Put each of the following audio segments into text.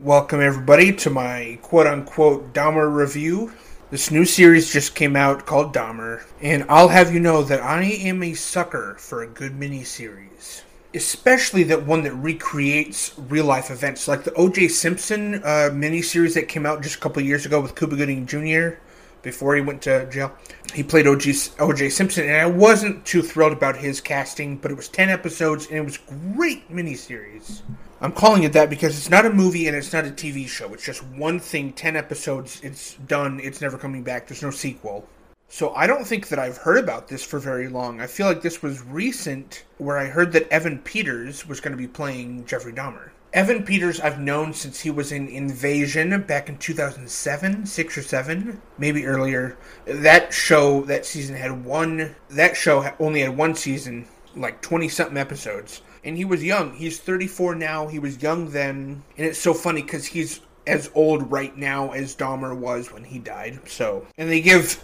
Welcome, everybody, to my quote unquote Dahmer review. This new series just came out called Dahmer, and I'll have you know that I am a sucker for a good miniseries. Especially that one that recreates real life events, like the O.J. Simpson uh, miniseries that came out just a couple years ago with Cuba Gooding Jr. before he went to jail. He played O.J. Simpson, and I wasn't too thrilled about his casting, but it was 10 episodes, and it was great miniseries. I'm calling it that because it's not a movie and it's not a TV show. It's just one thing, 10 episodes, it's done, it's never coming back, there's no sequel. So I don't think that I've heard about this for very long. I feel like this was recent where I heard that Evan Peters was going to be playing Jeffrey Dahmer. Evan Peters, I've known since he was in Invasion back in 2007, 6 or 7, maybe earlier. That show, that season had one, that show only had one season, like 20 something episodes and he was young. He's 34 now. He was young then, and it's so funny because he's as old right now as Dahmer was when he died. So, and they give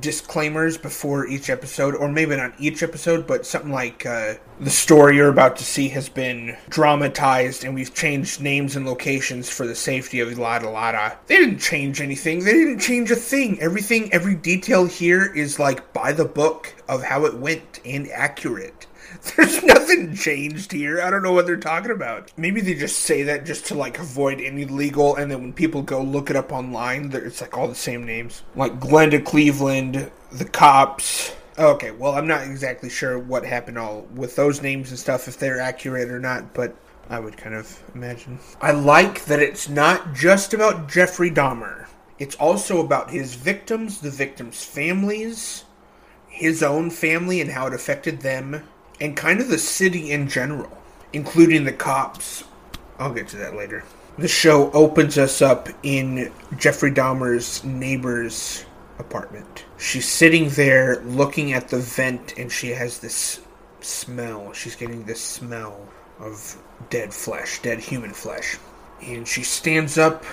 disclaimers before each episode, or maybe not each episode, but something like uh, the story you're about to see has been dramatized, and we've changed names and locations for the safety of Lada Lada. They didn't change anything. They didn't change a thing. Everything, every detail here is like by the book of how it went and accurate. There's nothing changed here. I don't know what they're talking about. Maybe they just say that just to like avoid any legal, and then when people go look it up online, it's like all the same names, like Glenda Cleveland, the cops. Okay, well, I'm not exactly sure what happened all with those names and stuff, if they're accurate or not, but I would kind of imagine. I like that it's not just about Jeffrey Dahmer. It's also about his victims, the victims' families, his own family, and how it affected them, and kind of the city in general, including the cops. I'll get to that later. The show opens us up in Jeffrey Dahmer's neighbor's apartment. She's sitting there looking at the vent and she has this smell. She's getting this smell of dead flesh, dead human flesh. And she stands up,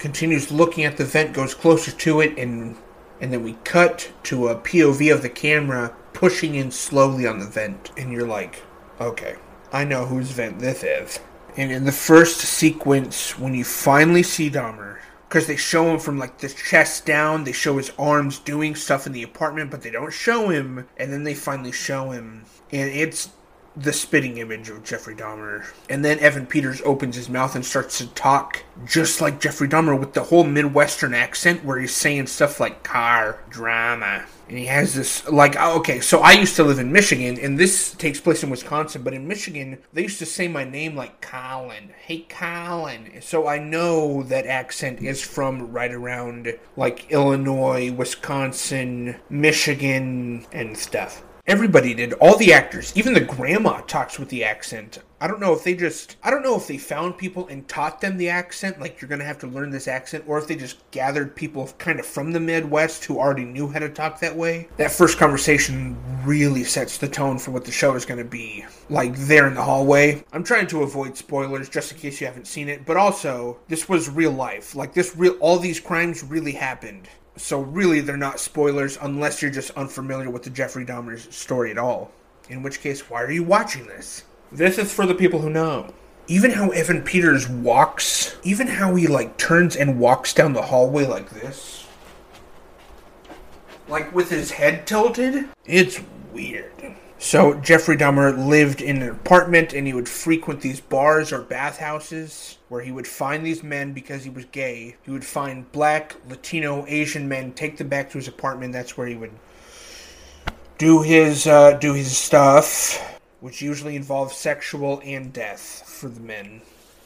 continues looking at the vent, goes closer to it, and and then we cut to a POV of the camera pushing in slowly on the vent, and you're like, okay, I know whose vent this is. And in the first sequence, when you finally see Dahmer, because they show him from like the chest down, they show his arms doing stuff in the apartment, but they don't show him, and then they finally show him, and it's the spitting image of Jeffrey Dahmer. And then Evan Peters opens his mouth and starts to talk just like Jeffrey Dahmer with the whole Midwestern accent where he's saying stuff like car, drama. And he has this, like, oh, okay, so I used to live in Michigan, and this takes place in Wisconsin, but in Michigan, they used to say my name like Colin. Hey, Colin. So I know that accent is from right around, like, Illinois, Wisconsin, Michigan, and stuff. Everybody did. All the actors, even the grandma talks with the accent. I don't know if they just I don't know if they found people and taught them the accent, like you're gonna have to learn this accent, or if they just gathered people kind of from the Midwest who already knew how to talk that way. That first conversation really sets the tone for what the show is gonna be. Like there in the hallway. I'm trying to avoid spoilers just in case you haven't seen it, but also this was real life. Like this real all these crimes really happened. So really, they're not spoilers unless you're just unfamiliar with the Jeffrey Dahmer story at all. In which case, why are you watching this? This is for the people who know. Even how Evan Peters walks, even how he like turns and walks down the hallway like this, like with his head tilted, it's weird. So Jeffrey Dahmer lived in an apartment and he would frequent these bars or bathhouses where he would find these men because he was gay. He would find black, Latino, Asian men, take them back to his apartment. That's where he would do his uh, do his stuff, which usually involves sexual and death for the men.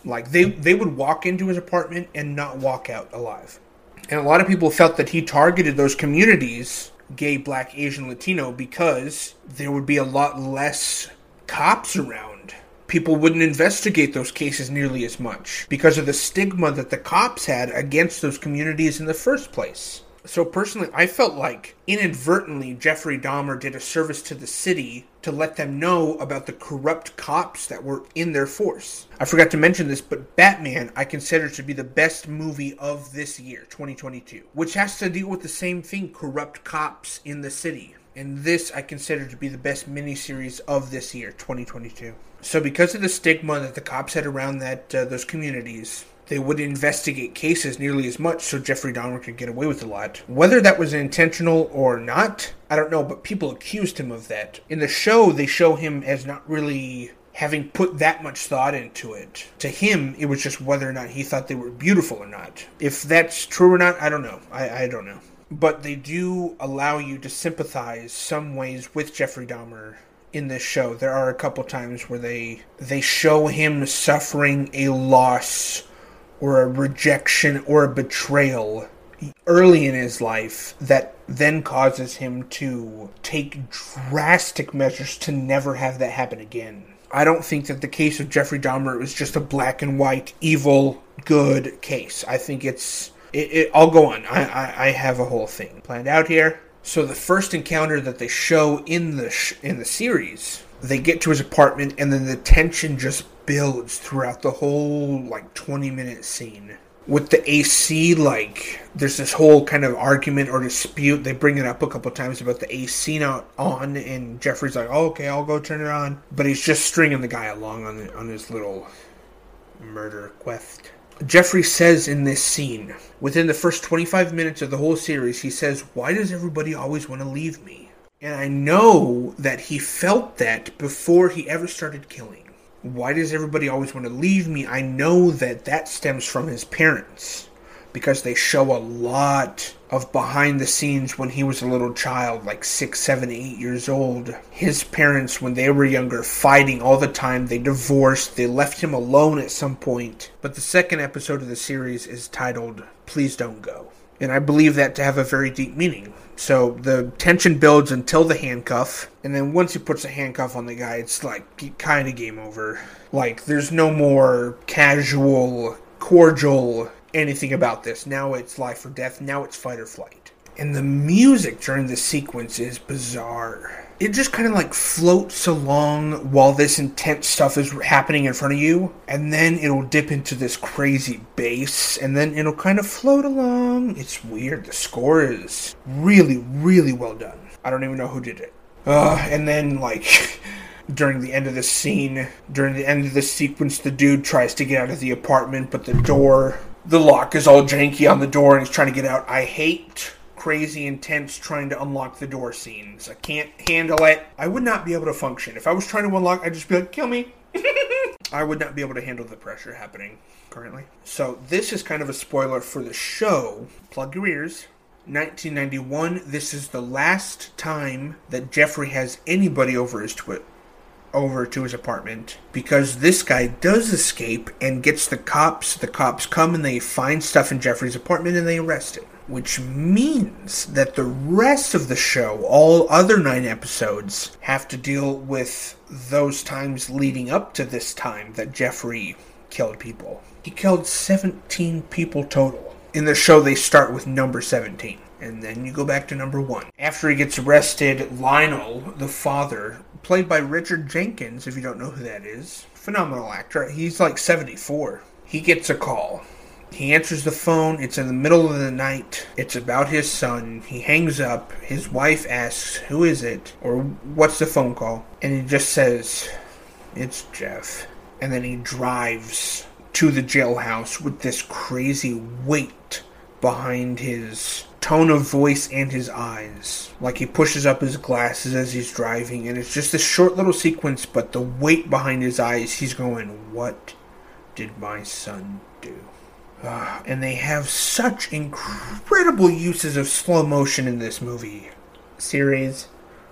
Like they they would walk into his apartment and not walk out alive. And a lot of people felt that he targeted those communities gay, black, Asian, Latino because there would be a lot less cops around. People wouldn't investigate those cases nearly as much because of the stigma that the cops had against those communities in the first place. So personally, I felt like inadvertently Jeffrey Dahmer did a service to the city to let them know about the corrupt cops that were in their force. I forgot to mention this, but Batman I consider to be the best movie of this year, 2022, which has to deal with the same thing corrupt cops in the city. And this I consider to be the best miniseries of this year, 2022. So because of the stigma that the cops had around that uh, those communities, they would investigate cases nearly as much so Jeffrey Dahmer could get away with a lot. Whether that was intentional or not, I don't know, but people accused him of that. In the show, they show him as not really having put that much thought into it. To him, it was just whether or not he thought they were beautiful or not. If that's true or not, I don't know. I, I don't know. But they do allow you to sympathize some ways with Jeffrey Dahmer in this show. There are a couple times where they they show him suffering a loss or a rejection or a betrayal early in his life that then causes him to take drastic measures to never have that happen again. I don't think that the case of Jeffrey Dahmer was just a black and white, evil, good case. I think it's. It, it, I'll go on. I, I, I have a whole thing planned out here. So the first encounter that they show in the sh- in the series, they get to his apartment, and then the tension just builds throughout the whole like 20 minute scene with the AC, like there's this whole kind of argument or dispute. They bring it up a couple times about the AC not on, and Jeffrey's like, oh, "Okay, I'll go turn it on," but he's just stringing the guy along on on his little murder quest. Jeffrey says in this scene, within the first 25 minutes of the whole series, he says, "Why does everybody always want to leave me?" And I know that he felt that before he ever started killing why does everybody always want to leave me? I know that that stems from his parents because they show a lot of behind the scenes when he was a little child, like six, seven, eight years old. His parents, when they were younger, fighting all the time. They divorced, they left him alone at some point. But the second episode of the series is titled Please Don't Go. And I believe that to have a very deep meaning. So the tension builds until the handcuff, and then once he puts a handcuff on the guy, it's like kind of game over. Like there's no more casual, cordial anything about this. Now it's life or death. Now it's fight or flight. And the music during this sequence is bizarre it just kind of like floats along while this intense stuff is happening in front of you, and then it'll dip into this crazy bass, and then it'll kind of float along. It's weird. The score is really, really well done. I don't even know who did it. Uh, and then like. during the end of the scene, during the end of the sequence, the dude tries to get out of the apartment, but the door, the lock is all janky on the door and he's trying to get out. I hate crazy intense trying to unlock the door scenes. I can't handle it. I would not be able to function. If I was trying to unlock, I'd just be like, kill me. I would not be able to handle the pressure happening currently. So, this is kind of a spoiler for the show. Plug your ears. 1991, this is the last time that Jeffrey has anybody over his twi- over to his apartment because this guy does escape and gets the cops. The cops come and they find stuff in Jeffrey's apartment and they arrest him which means that the rest of the show, all other nine episodes, have to deal with those times leading up to this time that Jeffrey killed people. He killed 17 people total. In the show, they start with number 17, and then you go back to number 1. After he gets arrested, Lionel, the father, played by Richard Jenkins, if you don't know who that is, phenomenal actor, he's like 74. He gets a call he answers the phone. It's in the middle of the night. It's about his son. He hangs up. His wife asks, Who is it? Or what's the phone call? And he just says, It's Jeff. And then he drives to the jailhouse with this crazy weight behind his tone of voice and his eyes. Like he pushes up his glasses as he's driving, and it's just a short little sequence, but the weight behind his eyes, he's going, What did my son do? Uh, and they have such incredible uses of slow motion in this movie series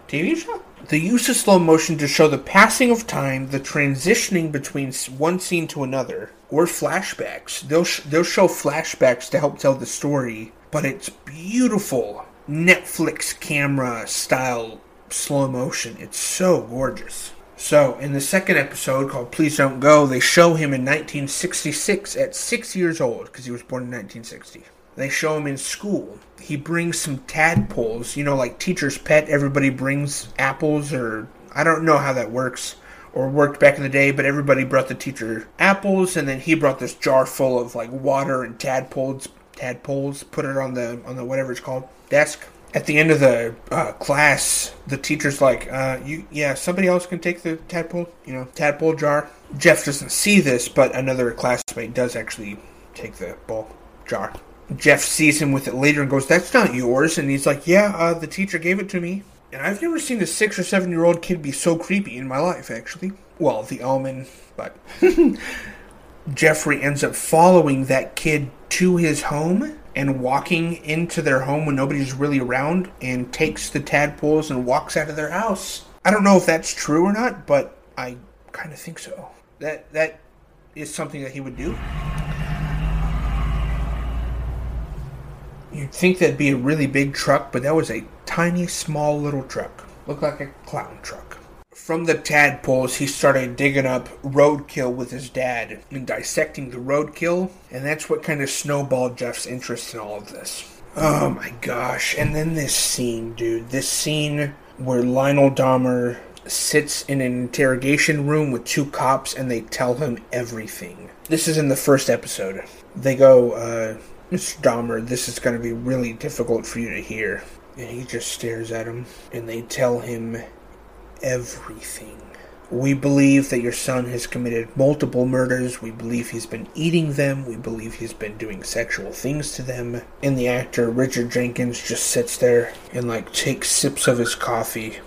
TV show. The use of slow motion to show the passing of time, the transitioning between one scene to another, or flashbacks. They'll sh- they'll show flashbacks to help tell the story, but it's beautiful Netflix camera style slow motion. It's so gorgeous. So, in the second episode called Please Don't Go, they show him in 1966 at six years old, because he was born in 1960. They show him in school. He brings some tadpoles, you know, like teacher's pet. Everybody brings apples, or I don't know how that works or worked back in the day, but everybody brought the teacher apples, and then he brought this jar full of like water and tadpoles. Tadpoles, put it on the on the whatever it's called desk at the end of the uh, class, the teacher's like, uh, "You, yeah, somebody else can take the tadpole, you know, tadpole jar." Jeff doesn't see this, but another classmate does actually take the ball jar. Jeff sees him with it later and goes, That's not yours. And he's like, Yeah, uh, the teacher gave it to me. And I've never seen a six or seven year old kid be so creepy in my life, actually. Well, the omen, but. Jeffrey ends up following that kid to his home and walking into their home when nobody's really around and takes the tadpoles and walks out of their house. I don't know if that's true or not, but I kind of think so. That that is something that he would do. You'd think that'd be a really big truck, but that was a tiny, small little truck. Looked like a clown truck. From the tadpoles, he started digging up roadkill with his dad and dissecting the roadkill, and that's what kind of snowballed Jeff's interest in all of this. Oh my gosh. And then this scene, dude. This scene where Lionel Dahmer sits in an interrogation room with two cops and they tell him everything. This is in the first episode. They go, uh, Mr. Dahmer, this is going to be really difficult for you to hear. And he just stares at him and they tell him everything. We believe that your son has committed multiple murders. We believe he's been eating them. We believe he's been doing sexual things to them. And the actor Richard Jenkins just sits there and like takes sips of his coffee.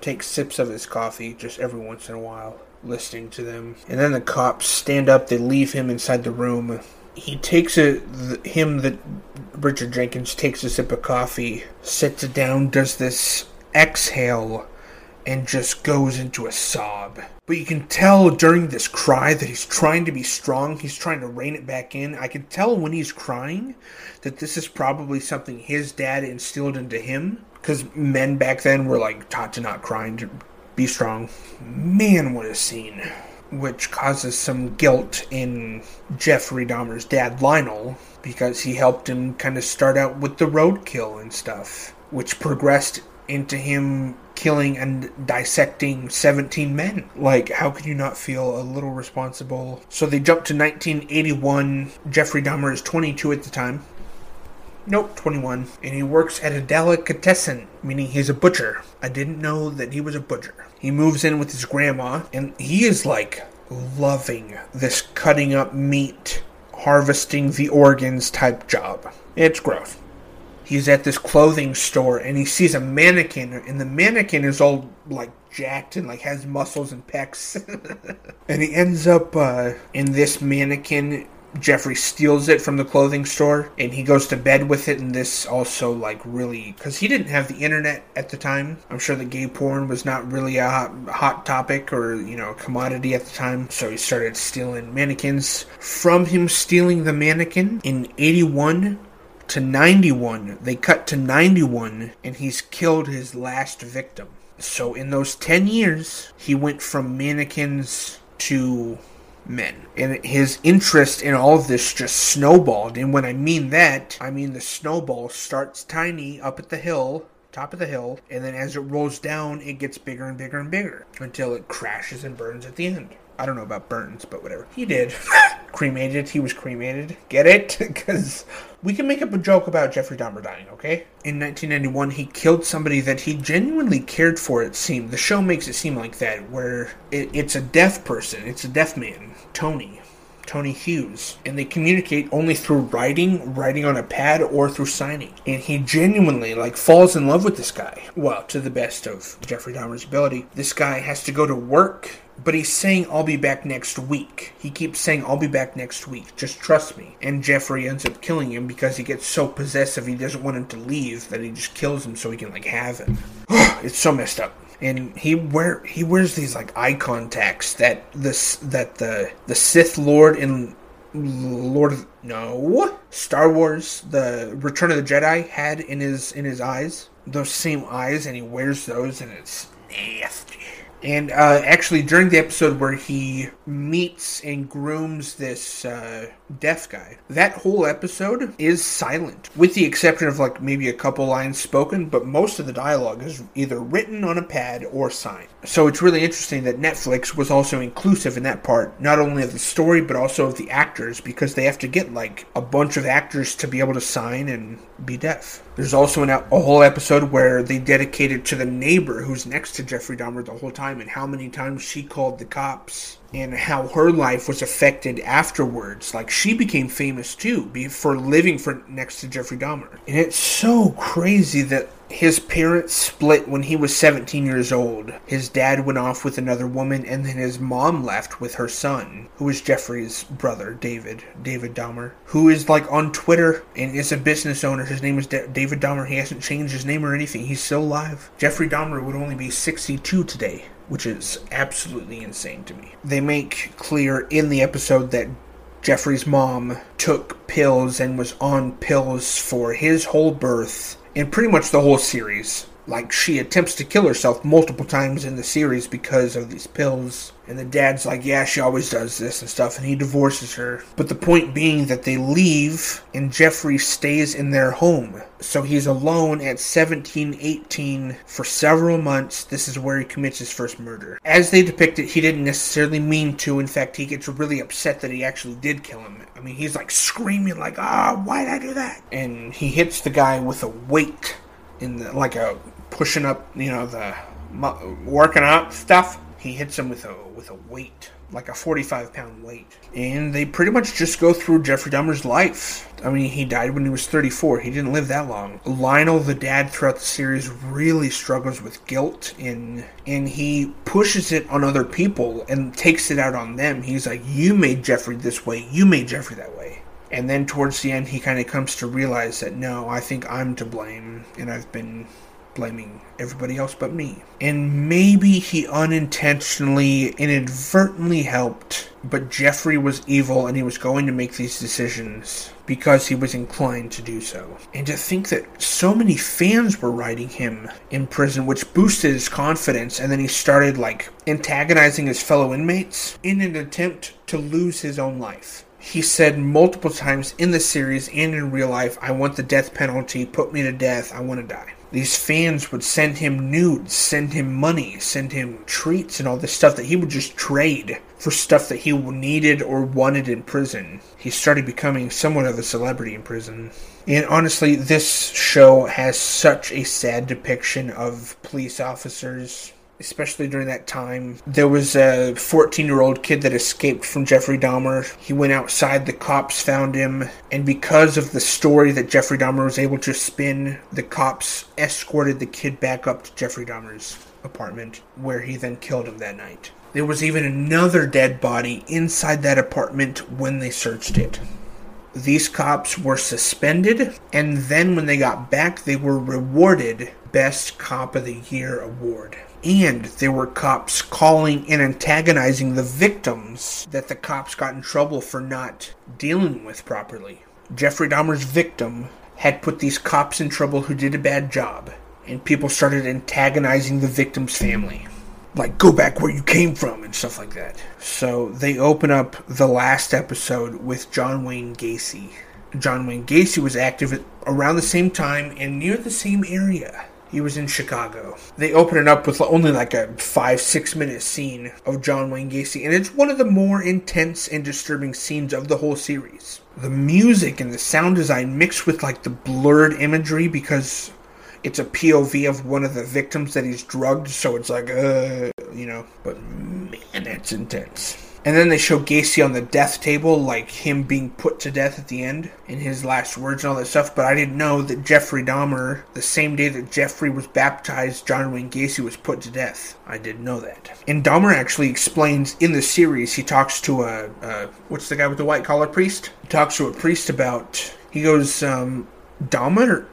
Takes sips of his coffee just every once in a while, listening to them. And then the cops stand up, they leave him inside the room. He takes a him that Richard Jenkins takes a sip of coffee, sits it down, does this exhale and just goes into a sob. But you can tell during this cry that he's trying to be strong. He's trying to rein it back in. I can tell when he's crying that this is probably something his dad instilled into him. Because men back then were like taught to not cry and to be strong. Man, what a scene. Which causes some guilt in Jeffrey Dahmer's dad, Lionel, because he helped him kind of start out with the roadkill and stuff, which progressed into him killing and dissecting 17 men. Like, how could you not feel a little responsible? So they jump to 1981. Jeffrey Dahmer is 22 at the time. Nope, 21. And he works at a delicatessen, meaning he's a butcher. I didn't know that he was a butcher. He moves in with his grandma, and he is like loving this cutting up meat, harvesting the organs type job. It's gross he's at this clothing store and he sees a mannequin and the mannequin is all like jacked and like has muscles and pecs. And he ends up uh, in this mannequin. Jeffrey steals it from the clothing store and he goes to bed with it. And this also like really because he didn't have the internet at the time. I'm sure the gay porn was not really a hot, hot topic or you know commodity at the time. So he started stealing mannequins. From him stealing the mannequin in 81 to 91. They cut to 91, and he's killed his last victim. So in those 10 years, he went from mannequins to men. And his interest in all of this just snowballed. And when I mean that, I mean the snowball starts tiny up at the hill, top of the hill, and then as it rolls down, it gets bigger and bigger and bigger until it crashes and burns at the end. I don't know about Burns, but whatever. He did. cremated. He was cremated. Get it? Because we can make up a joke about Jeffrey Dahmer dying, okay? In 1991, he killed somebody that he genuinely cared for, it seemed. The show makes it seem like that, where it, it's a deaf person. It's a deaf man, Tony. Tony Hughes, and they communicate only through writing, writing on a pad, or through signing. And he genuinely like falls in love with this guy. Well, to the best of Jeffrey Dahmer's ability, this guy has to go to work but he's saying, I'll be back next week. He keeps saying, I'll be back next week. Just trust me. And Jeffrey ends up killing him because he gets so possessive he doesn't want him to leave that he just kills him so he can, like, have him. it's so messed up. And he wear he wears these like eye contacts that this that the the Sith Lord in Lord of no Star Wars the Return of the Jedi had in his in his eyes those same eyes and he wears those and it's nasty and uh, actually, during the episode where he meets and grooms this uh, deaf guy, that whole episode is silent, with the exception of like maybe a couple lines spoken, but most of the dialogue is either written on a pad or signed. So it's really interesting that Netflix was also inclusive in that part, not only of the story, but also of the actors, because they have to get like a bunch of actors to be able to sign and be deaf. There's also an, a whole episode where they dedicated to the neighbor who's next to Jeffrey Dahmer the whole time and how many times she called the cops and how her life was affected afterwards. Like she became famous too for living for next to Jeffrey Dahmer. And it's so crazy that his parents split when he was 17 years old. His dad went off with another woman, and then his mom left with her son, who is Jeffrey's brother, David, David Dahmer, who is like on Twitter and is a business owner. His name is D- David Dahmer. He hasn't changed his name or anything. He's still alive. Jeffrey Dahmer would only be 62 today which is absolutely insane to me. They make clear in the episode that Jeffrey's mom took pills and was on pills for his whole birth in pretty much the whole series. Like, she attempts to kill herself multiple times in the series because of these pills. And the dad's like, yeah, she always does this and stuff, and he divorces her. But the point being that they leave, and Jeffrey stays in their home. So he's alone at 17, 18 for several months. This is where he commits his first murder. As they depict it, he didn't necessarily mean to. In fact, he gets really upset that he actually did kill him. I mean, he's like screaming, like, ah, oh, why did I do that? And he hits the guy with a weight in the, like a pushing up, you know, the working out stuff. He hits him with a with a weight, like a 45 pound weight, and they pretty much just go through Jeffrey Dahmer's life. I mean, he died when he was 34. He didn't live that long. Lionel, the dad, throughout the series, really struggles with guilt, and and he pushes it on other people and takes it out on them. He's like, "You made Jeffrey this way. You made Jeffrey that way." And then towards the end, he kind of comes to realize that no, I think I'm to blame, and I've been blaming everybody else but me. And maybe he unintentionally, inadvertently helped, but Jeffrey was evil and he was going to make these decisions because he was inclined to do so. And to think that so many fans were writing him in prison, which boosted his confidence, and then he started like antagonizing his fellow inmates in an attempt to lose his own life. He said multiple times in the series and in real life, I want the death penalty, put me to death, I want to die these fans would send him nudes, send him money, send him treats, and all this stuff that he would just trade for stuff that he needed or wanted in prison. He started becoming somewhat of a celebrity in prison. And honestly, this show has such a sad depiction of police officers especially during that time. There was a 14 year old kid that escaped from Jeffrey Dahmer. He went outside, the cops found him, and because of the story that Jeffrey Dahmer was able to spin, the cops escorted the kid back up to Jeffrey Dahmer's apartment, where he then killed him that night. There was even another dead body inside that apartment when they searched it. These cops were suspended, and then when they got back, they were rewarded Best Cop of the Year award and there were cops calling and antagonizing the victims that the cops got in trouble for not dealing with properly. Jeffrey Dahmer's victim had put these cops in trouble who did a bad job, and people started antagonizing the victim's family. Like, go back where you came from, and stuff like that. So they open up the last episode with John Wayne Gacy. John Wayne Gacy was active around the same time and near the same area. He was in Chicago. They open it up with only like a five, six minute scene of John Wayne Gacy, and it's one of the more intense and disturbing scenes of the whole series. The music and the sound design mixed with like the blurred imagery because it's a POV of one of the victims that he's drugged, so it's like, uh, you know, but man, that's intense. And then they show Gacy on the death table, like him being put to death at the end in his last words and all that stuff. But I didn't know that Jeffrey Dahmer, the same day that Jeffrey was baptized, John Wayne Gacy was put to death. I didn't know that. And Dahmer actually explains in the series, he talks to a, a what's the guy with the white collar priest? He talks to a priest about, he goes, um, Dahmer?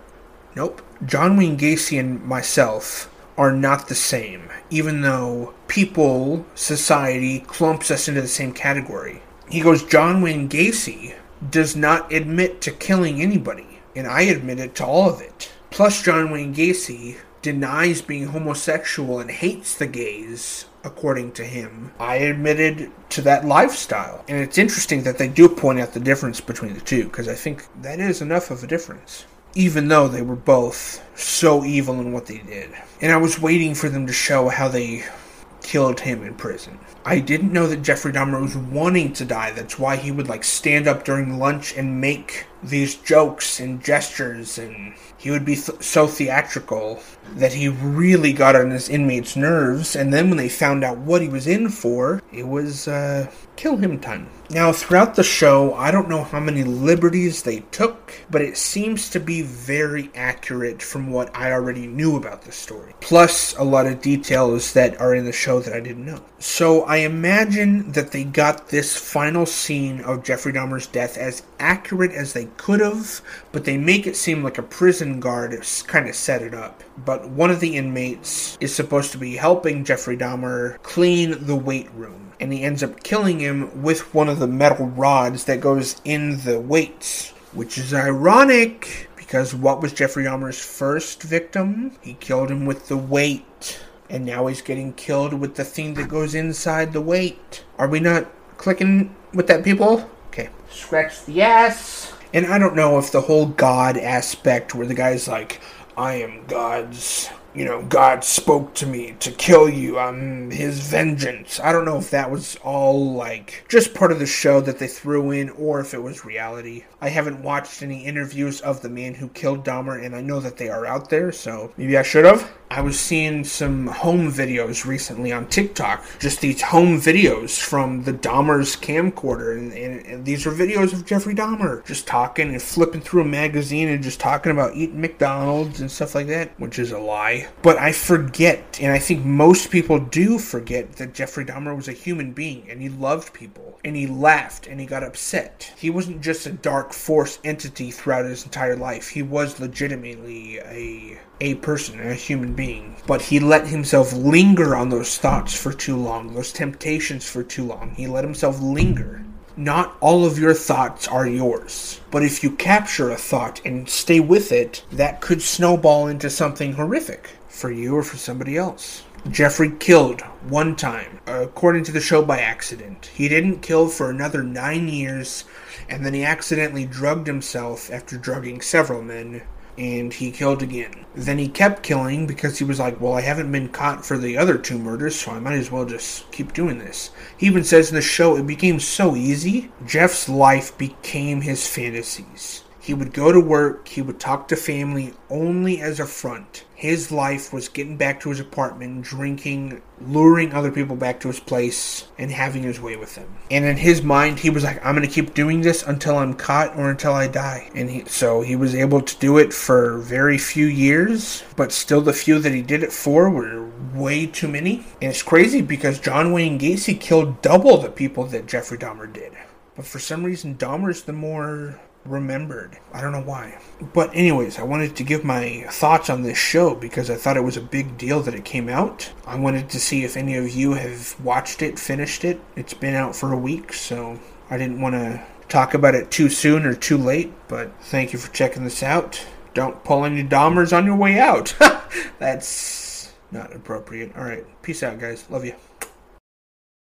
Nope. John Wayne Gacy and myself are not the same even though people, society, clumps us into the same category. He goes, John Wayne Gacy does not admit to killing anybody, and I admit to all of it. Plus, John Wayne Gacy denies being homosexual and hates the gays, according to him. I admitted to that lifestyle. And it's interesting that they do point out the difference between the two, because I think that is enough of a difference even though they were both so evil in what they did. And I was waiting for them to show how they killed him in prison. I didn't know that Jeffrey Dahmer was wanting to die. That's why he would like stand up during lunch and make these jokes and gestures and he would be th- so theatrical that he really got on his inmates' nerves. And then when they found out what he was in for, it was uh, kill him time. Now, throughout the show, I don't know how many liberties they took, but it seems to be very accurate from what I already knew about the story. Plus, a lot of details that are in the show that I didn't know. So, I imagine that they got this final scene of Jeffrey Dahmer's death as accurate as they could have, but they make it seem like a prison guard kind of set it up. But one of the inmates is supposed to be helping Jeffrey Dahmer clean the weight room and he ends up killing him with one of the metal rods that goes in the weights, which is ironic because what was Jeffrey Dahmer's first victim? He killed him with the weight, and now he's getting killed with the thing that goes inside the weight. Are we not clicking with that, people? Okay. Scratch the ass. And I don't know if the whole God aspect, where the guy's like, I am God's you know, God spoke to me to kill you. I'm his vengeance. I don't know if that was all like just part of the show that they threw in or if it was reality. I haven't watched any interviews of the man who killed Dahmer and I know that they are out there, so maybe I should have. I was seeing some home videos recently on TikTok, just these home videos from the Dahmer's camcorder, and, and, and, these are videos of Jeffrey Dahmer just talking and flipping through a magazine and just talking about eating McDonald's and stuff like that, which is a lie. But I forget, and I think most people do forget that Jeffrey Dahmer was a human being and he loved people and he laughed and he got upset. He wasn't just a dark force entity throughout his entire life. He was legitimately a a person, a human being. But he let himself linger on those thoughts for too long, those temptations for too long. He let himself linger. Not all of your thoughts are yours. But if you capture a thought and stay with it, that could snowball into something horrific for you or for somebody else. Jeffrey killed one time, according to the show, by accident. He didn't kill for another nine years, and then he accidentally drugged himself after drugging several men and he killed again. Then he kept killing because he was like, Well, I haven't been caught for the other two murders, so I might as well just keep doing this. He even says in the show it became so easy, Jeff's life became his fantasies. He would go to work, he would talk to family only as a front. His life was getting back to his apartment, drinking, luring other people back to his place, and having his way with them. And in his mind, he was like, I'm going to keep doing this until I'm caught or until I die. And he, so he was able to do it for very few years, but still the few that he did it for were way too many. And it's crazy because John Wayne Gacy killed double the people that Jeffrey Dahmer did. But for some reason, Dahmer's the more remembered. I don't know why. But, anyways, I wanted to give my thoughts on this show because I thought it was a big deal that it came out. I wanted to see if any of you have watched it, finished it. It's been out for a week, so I didn't want to talk about it too soon or too late. But thank you for checking this out. Don't pull any Dahmers on your way out. That's not appropriate. All right. Peace out, guys. Love you.